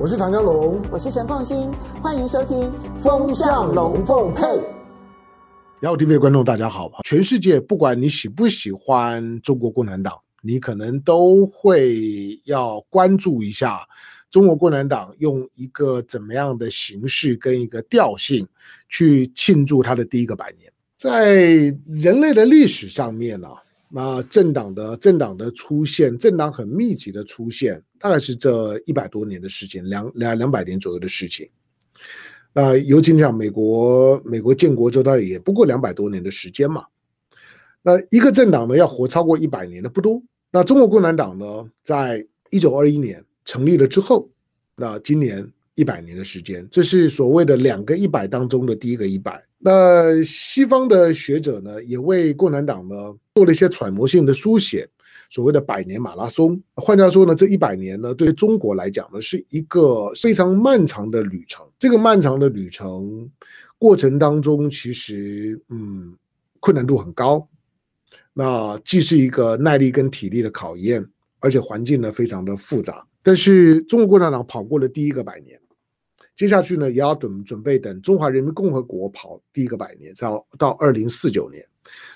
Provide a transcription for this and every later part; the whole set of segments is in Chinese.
我是唐江龙，我是陈凤新，欢迎收听《风向龙凤配》。然后，TV 的观众大家好，全世界不管你喜不喜欢中国共产党，你可能都会要关注一下中国共产党用一个怎么样的形式跟一个调性去庆祝它的第一个百年。在人类的历史上面呢、啊，那政党的政党的出现，政党很密集的出现。大概是这一百多年的事情，两两两百年左右的事情。那尤其你讲美国，美国建国之后，大概也不过两百多年的时间嘛。那一个政党呢，要活超过一百年的不多。那中国共产党呢，在一九二一年成立了之后，那今年一百年的时间，这是所谓的两个一百当中的第一个一百。那西方的学者呢，也为共产党呢做了一些揣摩性的书写。所谓的百年马拉松，换句话说呢，这一百年呢，对中国来讲呢，是一个非常漫长的旅程。这个漫长的旅程过程当中，其实嗯，困难度很高。那既是一个耐力跟体力的考验，而且环境呢非常的复杂。但是中国共产党跑过了第一个百年，接下去呢，也要准准备等中华人民共和国跑第一个百年，到到二零四九年。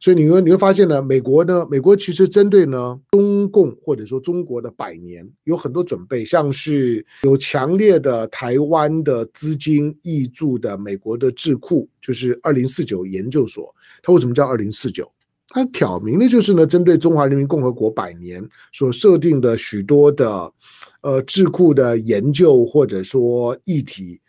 所以你会你会发现呢，美国呢，美国其实针对呢中共或者说中国的百年有很多准备，像是有强烈的台湾的资金挹注的美国的智库，就是二零四九研究所。它为什么叫二零四九？它挑明的就是呢，针对中华人民共和国百年所设定的许多的呃智库的研究或者说议题。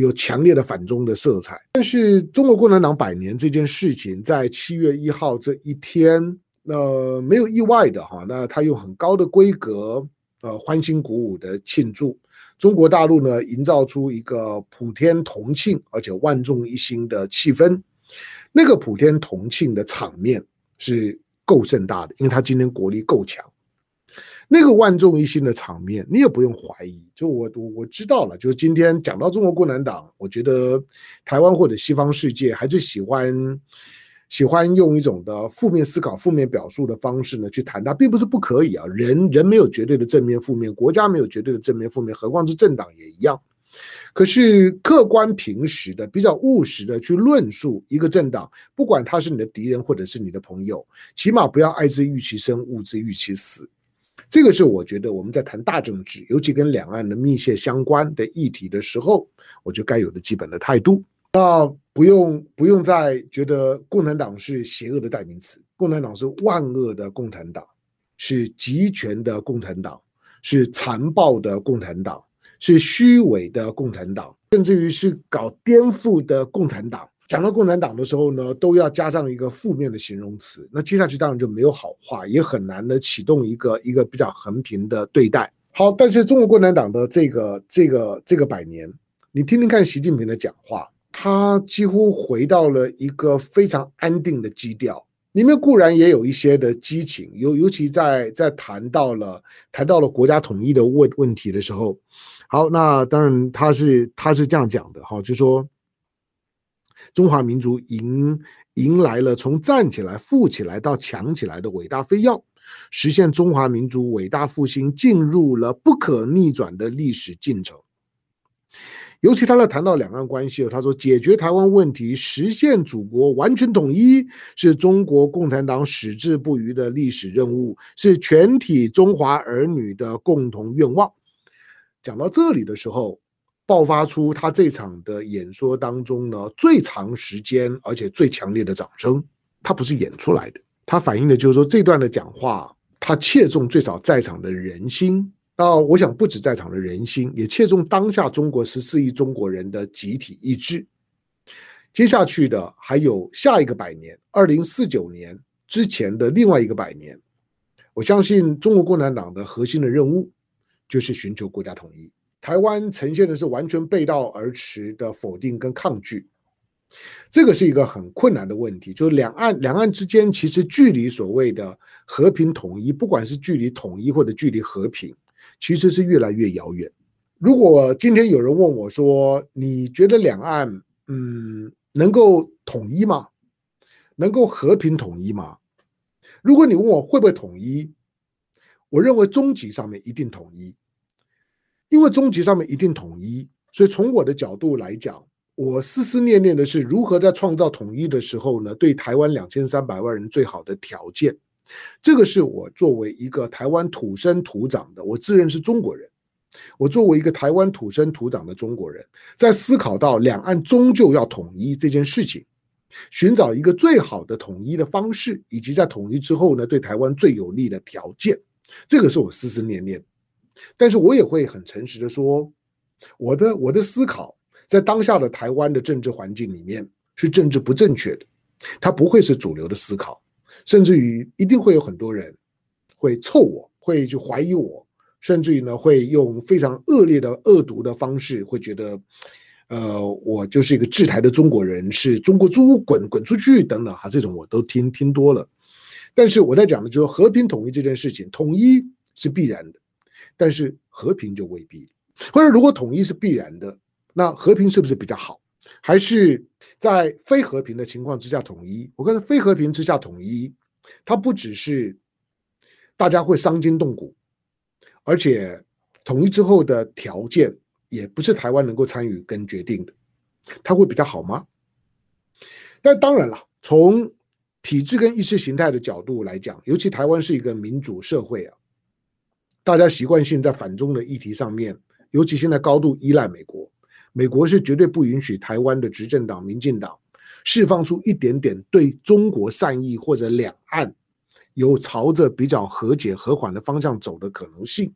有强烈的反中的色彩，但是中国共产党百年这件事情，在七月一号这一天，呃，没有意外的哈，那他用很高的规格，呃，欢欣鼓舞的庆祝，中国大陆呢，营造出一个普天同庆而且万众一心的气氛，那个普天同庆的场面是够盛大的，因为他今天国力够强。那个万众一心的场面，你也不用怀疑。就我我我知道了，就是今天讲到中国共产党，我觉得台湾或者西方世界还是喜欢喜欢用一种的负面思考、负面表述的方式呢去谈它，并不是不可以啊。人人没有绝对的正面负面，国家没有绝对的正面负面，何况是政党也一样。可是客观平实的、比较务实的去论述一个政党，不管他是你的敌人或者是你的朋友，起码不要爱之欲其生，恶之欲其死。这个是我觉得我们在谈大政治，尤其跟两岸的密切相关的议题的时候，我觉得该有的基本的态度。那不用不用再觉得共产党是邪恶的代名词，共产党是万恶的共产党，是极权的共产党，是残暴的共产党，是虚伪的共产党，甚至于是搞颠覆的共产党。讲到共产党的时候呢，都要加上一个负面的形容词，那接下去当然就没有好话，也很难的启动一个一个比较和平的对待。好，但是中国共产党的这个这个这个百年，你听听看习近平的讲话，他几乎回到了一个非常安定的基调，里面固然也有一些的激情，尤尤其在在谈到了谈到了国家统一的问问题的时候，好，那当然他是他是这样讲的哈，就说。中华民族迎迎来了从站起来、富起来到强起来的伟大飞跃，实现中华民族伟大复兴进入了不可逆转的历史进程。尤其他在谈到两岸关系，他说解决台湾问题、实现祖国完全统一，是中国共产党矢志不渝的历史任务，是全体中华儿女的共同愿望。讲到这里的时候。爆发出他这场的演说当中呢，最长时间而且最强烈的掌声，他不是演出来的，他反映的就是说这段的讲话，他切中最少在场的人心。那我想不止在场的人心，也切中当下中国十四亿中国人的集体意志。接下去的还有下一个百年，二零四九年之前的另外一个百年，我相信中国共产党的核心的任务就是寻求国家统一。台湾呈现的是完全背道而驰的否定跟抗拒，这个是一个很困难的问题。就是两岸两岸之间其实距离所谓的和平统一，不管是距离统一或者距离和平，其实是越来越遥远。如果今天有人问我说：“你觉得两岸嗯能够统一吗？能够和平统一吗？”如果你问我会不会统一，我认为终极上面一定统一。因为终极上面一定统一，所以从我的角度来讲，我思思念念的是如何在创造统一的时候呢，对台湾两千三百万人最好的条件。这个是我作为一个台湾土生土长的，我自认是中国人。我作为一个台湾土生土长的中国人，在思考到两岸终究要统一这件事情，寻找一个最好的统一的方式，以及在统一之后呢，对台湾最有利的条件，这个是我思思念念。但是我也会很诚实的说，我的我的思考在当下的台湾的政治环境里面是政治不正确的，它不会是主流的思考，甚至于一定会有很多人会臭我，会去怀疑我。甚至于呢，会用非常恶劣的恶毒的方式，会觉得，呃，我就是一个制台的中国人，是中国猪，滚滚出去等等哈，这种我都听听多了。但是我在讲的就是和平统一这件事情，统一是必然的，但是和平就未必。或者如果统一是必然的，那和平是不是比较好？还是在非和平的情况之下统一？我跟非和平之下统一，它不只是大家会伤筋动骨。而且统一之后的条件也不是台湾能够参与跟决定的，它会比较好吗？但当然了，从体制跟意识形态的角度来讲，尤其台湾是一个民主社会啊，大家习惯性在反中的议题上面，尤其现在高度依赖美国，美国是绝对不允许台湾的执政党民进党释放出一点点对中国善意或者两岸。有朝着比较和解和缓的方向走的可能性，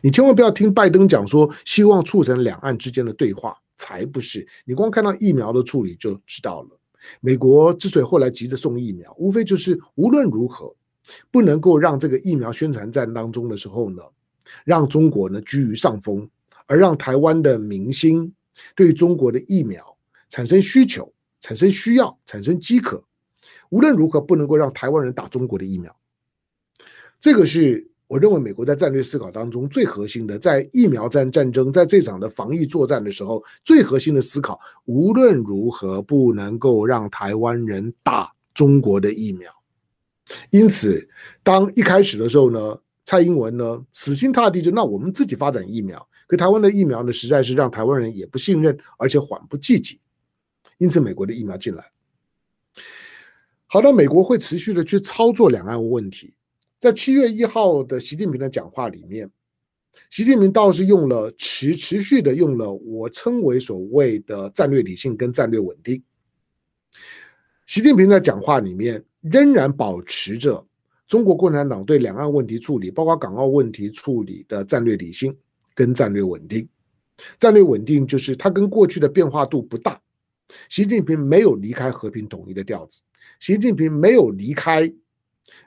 你千万不要听拜登讲说希望促成两岸之间的对话，才不是。你光看到疫苗的处理就知道了。美国之所以后来急着送疫苗，无非就是无论如何不能够让这个疫苗宣传战当中的时候呢，让中国呢居于上风，而让台湾的明星对中国的疫苗产生需求、产生需要、产生饥渴。无论如何，不能够让台湾人打中国的疫苗。这个是我认为美国在战略思考当中最核心的，在疫苗战战争，在这场的防疫作战的时候，最核心的思考。无论如何，不能够让台湾人打中国的疫苗。因此，当一开始的时候呢，蔡英文呢死心塌地就那我们自己发展疫苗，可台湾的疫苗呢，实在是让台湾人也不信任，而且缓不济急。因此，美国的疫苗进来。好的，美国会持续的去操作两岸问题。在七月一号的习近平的讲话里面，习近平倒是用了持持续的用了我称为所谓的战略理性跟战略稳定。习近平在讲话里面仍然保持着中国共产党对两岸问题处理，包括港澳问题处理的战略理性跟战略稳定。战略稳定就是它跟过去的变化度不大。习近平没有离开和平统一的调子，习近平没有离开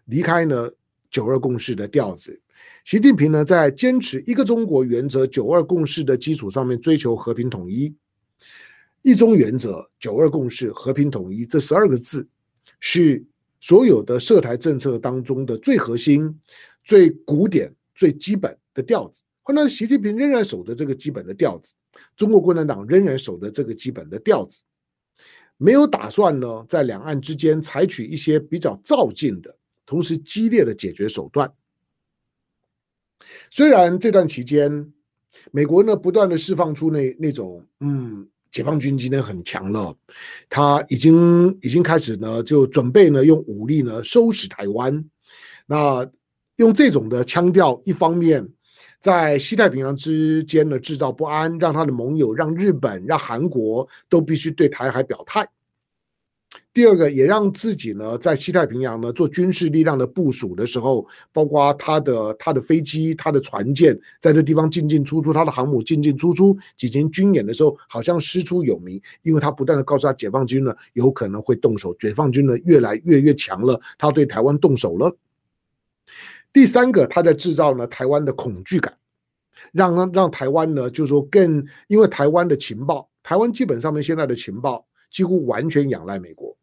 离开呢九二共识的调子，习近平呢在坚持一个中国原则、九二共识的基础上面追求和平统一。一中原则、九二共识、和平统一这十二个字是所有的涉台政策当中的最核心、最古典、最基本的调子。后来习近平仍然守着这个基本的调子，中国共产党仍然守着这个基本的调子。没有打算呢，在两岸之间采取一些比较躁进的、同时激烈的解决手段。虽然这段期间，美国呢不断的释放出那那种，嗯，解放军今天很强了，他已经已经开始呢就准备呢用武力呢收拾台湾。那用这种的腔调，一方面。在西太平洋之间呢，制造不安，让他的盟友，让日本、让韩国都必须对台海表态。第二个，也让自己呢，在西太平洋呢做军事力量的部署的时候，包括他的他的飞机、他的船舰在这地方进进出出，他的航母进进出出，进行军演的时候，好像师出有名，因为他不断的告诉他，解放军呢有可能会动手，解放军呢越来越越强了，他对台湾动手了。第三个，他在制造呢台湾的恐惧感，让让让台湾呢，就是说更因为台湾的情报，台湾基本上面现在的情报几乎完全仰赖美国，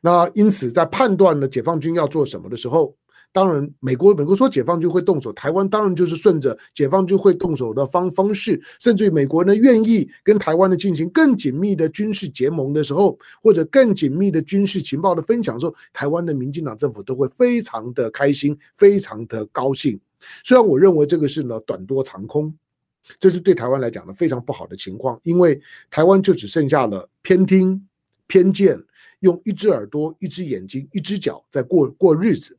那因此在判断呢解放军要做什么的时候。当然，美国美国说解放军会动手，台湾当然就是顺着解放军会动手的方方式，甚至于美国呢愿意跟台湾的进行更紧密的军事结盟的时候，或者更紧密的军事情报的分享的时候，台湾的民进党政府都会非常的开心，非常的高兴。虽然我认为这个是呢短多长空，这是对台湾来讲呢非常不好的情况，因为台湾就只剩下了偏听、偏见，用一只耳朵、一只眼睛、一只脚在过过日子。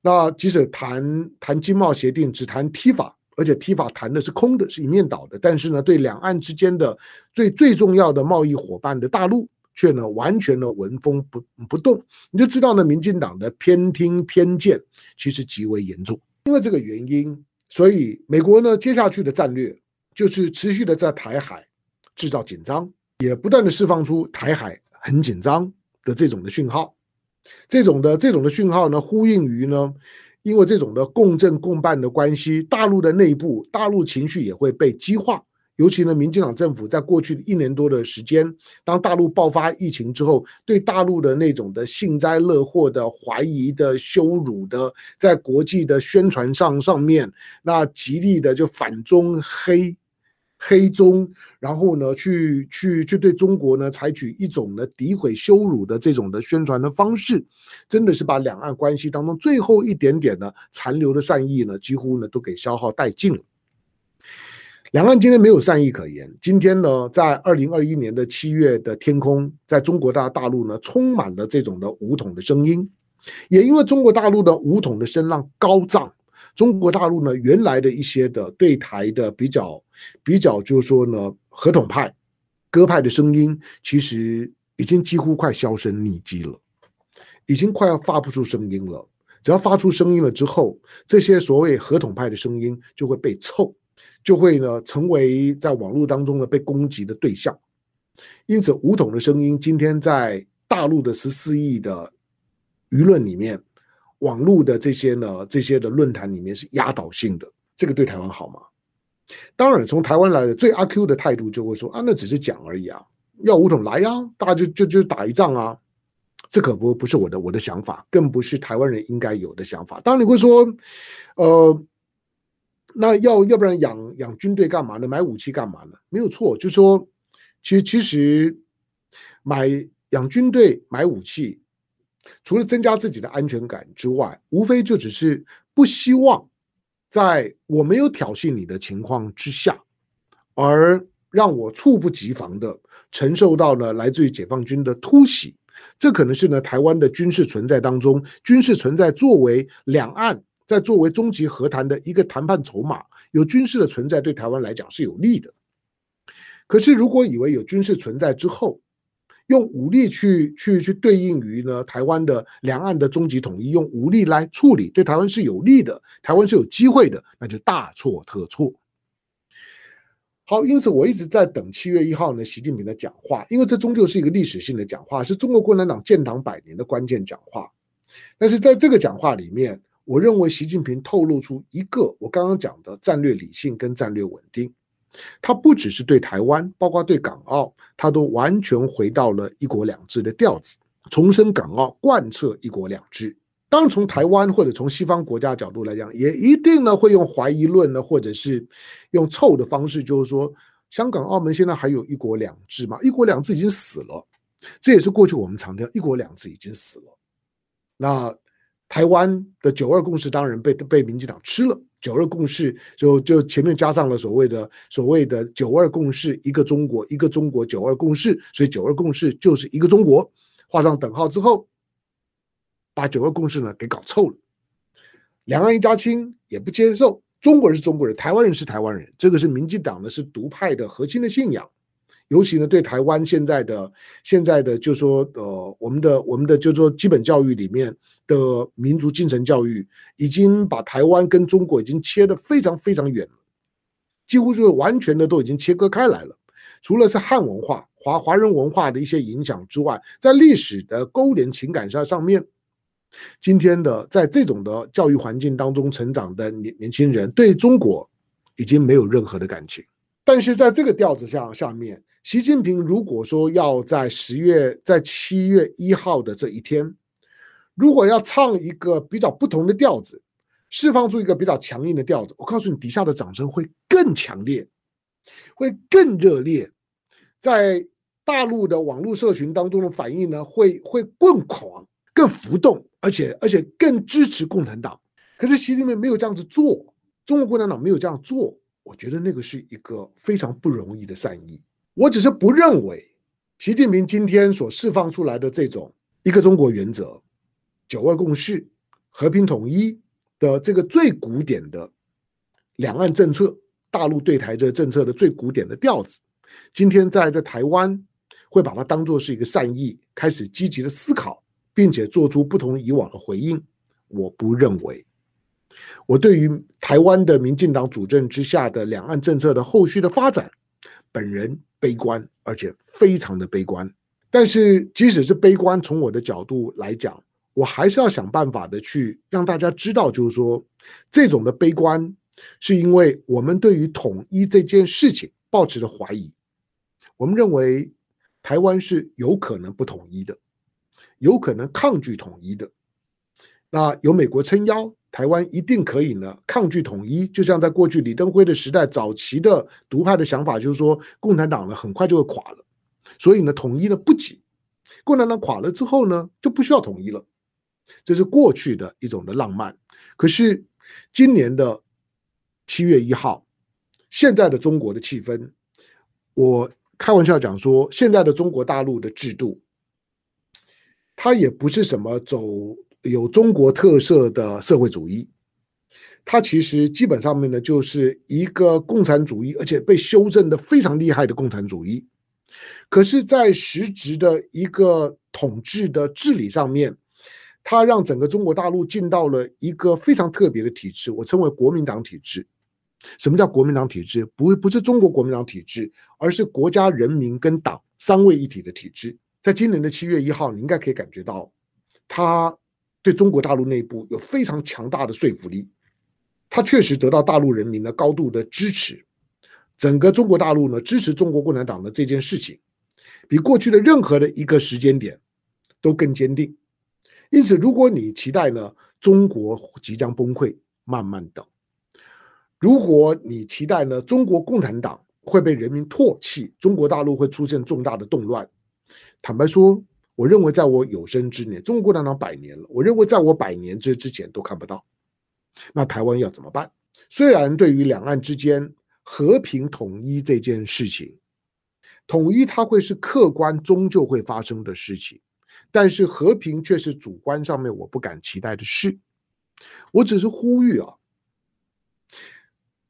那即使谈谈经贸协定，只谈踢法而且踢法谈的是空的，是一面倒的。但是呢，对两岸之间的最最重要的贸易伙伴的大陆，却呢完全的闻风不不动。你就知道呢，民进党的偏听偏见其实极为严重。因为这个原因。所以，美国呢，接下去的战略就是持续的在台海制造紧张，也不断的释放出台海很紧张的这种的讯号。这种的这种的讯号呢，呼应于呢，因为这种的共振共伴的关系，大陆的内部，大陆情绪也会被激化。尤其呢，民进党政府在过去一年多的时间，当大陆爆发疫情之后，对大陆的那种的幸灾乐祸的、怀疑的、羞辱的，在国际的宣传上上面，那极力的就反中黑黑中，然后呢，去去去对中国呢采取一种呢诋毁羞辱的这种的宣传的方式，真的是把两岸关系当中最后一点点呢残留的善意呢，几乎呢都给消耗殆尽了。两岸今天没有善意可言。今天呢，在二零二一年的七月的天空，在中国大大陆呢，充满了这种的武统的声音。也因为中国大陆的武统的声浪高涨，中国大陆呢，原来的一些的对台的比较比较，就是说呢，合统派、鸽派的声音，其实已经几乎快销声匿迹了，已经快要发不出声音了。只要发出声音了之后，这些所谓合统派的声音就会被臭。就会呢成为在网络当中呢被攻击的对象，因此武统的声音今天在大陆的十四亿的舆论里面，网络的这些呢这些的论坛里面是压倒性的，这个对台湾好吗？当然，从台湾来的最阿 Q 的态度就会说啊，那只是讲而已啊，要武统来呀，大家就就就打一仗啊，这可不不是我的我的想法，更不是台湾人应该有的想法。当然你会说，呃。那要要不然养养军队干嘛呢？买武器干嘛呢？没有错，就说，其实其实买养军队买武器，除了增加自己的安全感之外，无非就只是不希望在我没有挑衅你的情况之下，而让我猝不及防的承受到了来自于解放军的突袭。这可能是呢台湾的军事存在当中，军事存在作为两岸。在作为终极和谈的一个谈判筹码，有军事的存在对台湾来讲是有利的。可是，如果以为有军事存在之后，用武力去去去对应于呢台湾的两岸的终极统一，用武力来处理对台湾是有利的，台湾是有机会的，那就大错特错。好，因此我一直在等七月一号呢习近平的讲话，因为这终究是一个历史性的讲话，是中国共产党建党百年的关键讲话。但是在这个讲话里面，我认为习近平透露出一个我刚刚讲的战略理性跟战略稳定，他不只是对台湾，包括对港澳，他都完全回到了一国两制的调子，重申港澳贯彻一国两制。当然，从台湾或者从西方国家角度来讲，也一定呢会用怀疑论呢，或者是用臭的方式，就是说香港、澳门现在还有一国两制吗？一国两制已经死了，这也是过去我们强调一国两制已经死了。那。台湾的九二共识当然被被民进党吃了，九二共识就就前面加上了所谓的所谓的九二共识，一个中国，一个中国，九二共识，所以九二共识就是一个中国，画上等号之后，把九二共识呢给搞臭了，两岸一家亲也不接受，中国人是中国人，台湾人是台湾人，这个是民进党呢是独派的核心的信仰。尤其呢，对台湾现在的现在的就说呃，我们的我们的就说基本教育里面的民族精神教育，已经把台湾跟中国已经切得非常非常远了，几乎就是完全的都已经切割开来了。除了是汉文化、华华人文化的一些影响之外，在历史的勾连情感上上面，今天的在这种的教育环境当中成长的年年轻人，对中国已经没有任何的感情。但是在这个调子下下面。习近平如果说要在十月，在七月一号的这一天，如果要唱一个比较不同的调子，释放出一个比较强硬的调子，我告诉你，底下的掌声会更强烈，会更热烈，在大陆的网络社群当中的反应呢，会会更狂、更浮动，而且而且更支持共产党。可是习近平没有这样子做，中国共产党没有这样做。我觉得那个是一个非常不容易的善意。我只是不认为习近平今天所释放出来的这种一个中国原则、九二共识、和平统一的这个最古典的两岸政策、大陆对台这政策的最古典的调子，今天在在台湾会把它当作是一个善意，开始积极的思考，并且做出不同以往的回应。我不认为。我对于台湾的民进党主政之下的两岸政策的后续的发展，本人悲观，而且非常的悲观。但是即使是悲观，从我的角度来讲，我还是要想办法的去让大家知道，就是说这种的悲观，是因为我们对于统一这件事情抱持的怀疑。我们认为台湾是有可能不统一的，有可能抗拒统一的。那有美国撑腰。台湾一定可以呢，抗拒统一，就像在过去李登辉的时代，早期的独派的想法就是说，共产党呢很快就会垮了，所以呢统一呢不急，共产党垮了之后呢就不需要统一了，这是过去的一种的浪漫。可是今年的七月一号，现在的中国的气氛，我开玩笑讲说，现在的中国大陆的制度，它也不是什么走。有中国特色的社会主义，它其实基本上面呢就是一个共产主义，而且被修正的非常厉害的共产主义。可是，在实质的一个统治的治理上面，它让整个中国大陆进到了一个非常特别的体制，我称为国民党体制。什么叫国民党体制？不，不是中国国民党体制，而是国家、人民跟党三位一体的体制。在今年的七月一号，你应该可以感觉到它。对中国大陆内部有非常强大的说服力，他确实得到大陆人民的高度的支持。整个中国大陆呢，支持中国共产党的这件事情，比过去的任何的一个时间点都更坚定。因此，如果你期待呢，中国即将崩溃，慢慢等；如果你期待呢，中国共产党会被人民唾弃，中国大陆会出现重大的动乱，坦白说。我认为，在我有生之年，中国共产党百年了。我认为，在我百年之之前都看不到。那台湾要怎么办？虽然对于两岸之间和平统一这件事情，统一它会是客观终究会发生的事情，但是和平却是主观上面我不敢期待的事。我只是呼吁啊，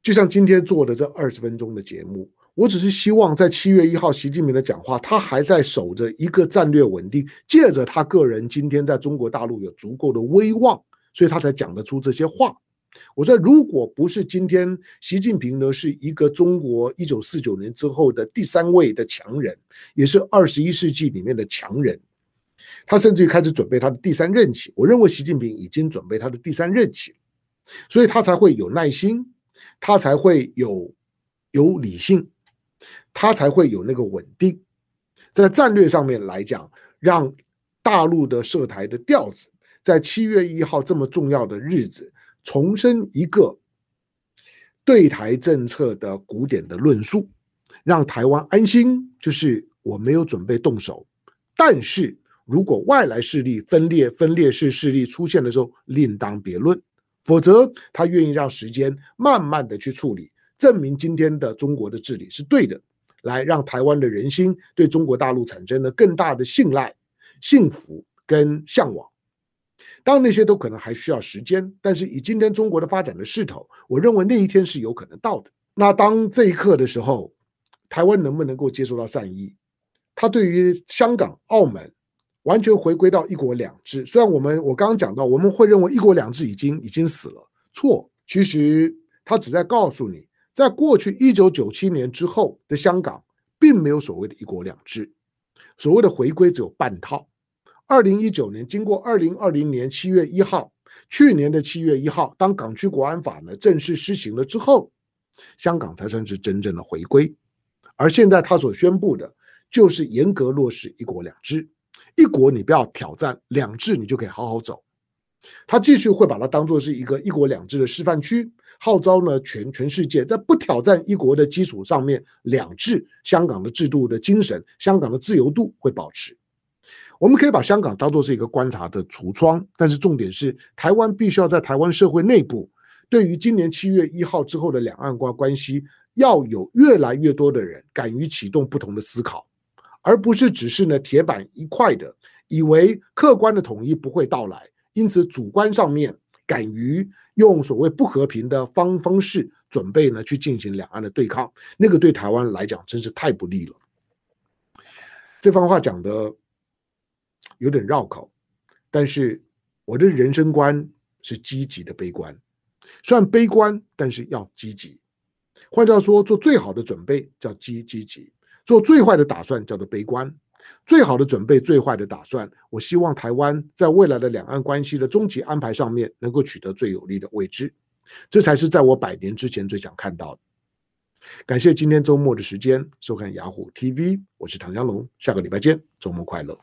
就像今天做的这二十分钟的节目。我只是希望在七月一号习近平的讲话，他还在守着一个战略稳定，借着他个人今天在中国大陆有足够的威望，所以他才讲得出这些话。我说，如果不是今天习近平呢，是一个中国一九四九年之后的第三位的强人，也是二十一世纪里面的强人，他甚至于开始准备他的第三任期。我认为习近平已经准备他的第三任期，所以他才会有耐心，他才会有有理性。他才会有那个稳定，在战略上面来讲，让大陆的涉台的调子，在七月一号这么重要的日子，重申一个对台政策的古典的论述，让台湾安心。就是我没有准备动手，但是如果外来势力分裂、分裂式势力出现的时候，另当别论。否则，他愿意让时间慢慢的去处理。证明今天的中国的治理是对的，来让台湾的人心对中国大陆产生了更大的信赖、幸福跟向往。当然，那些都可能还需要时间，但是以今天中国的发展的势头，我认为那一天是有可能到的。那当这一刻的时候，台湾能不能够接受到善意？他对于香港、澳门完全回归到一国两制，虽然我们我刚刚讲到，我们会认为一国两制已经已经死了，错，其实他只在告诉你。在过去一九九七年之后的香港，并没有所谓的一国两制，所谓的回归只有半套。二零一九年，经过二零二零年七月一号，去年的七月一号，当港区国安法呢正式施行了之后，香港才算是真正的回归。而现在他所宣布的，就是严格落实一国两制。一国你不要挑战，两制你就可以好好走。他继续会把它当做是一个一国两制的示范区。号召呢，全全世界在不挑战一国的基础上面，两制香港的制度的精神，香港的自由度会保持。我们可以把香港当做是一个观察的橱窗，但是重点是，台湾必须要在台湾社会内部对于今年七月一号之后的两岸关关系，要有越来越多的人敢于启动不同的思考，而不是只是呢铁板一块的，以为客观的统一不会到来，因此主观上面敢于用所谓不和平的方方式准备呢去进行两岸的对抗，那个对台湾来讲真是太不利了。这番话讲的有点绕口，但是我的人生观是积极的悲观。虽然悲观，但是要积极。换句话说，做最好的准备叫积积极，做最坏的打算叫做悲观。最好的准备，最坏的打算。我希望台湾在未来的两岸关系的终极安排上面，能够取得最有利的位置。这才是在我百年之前最想看到的。感谢今天周末的时间收看雅虎 TV，我是唐江龙，下个礼拜见，周末快乐。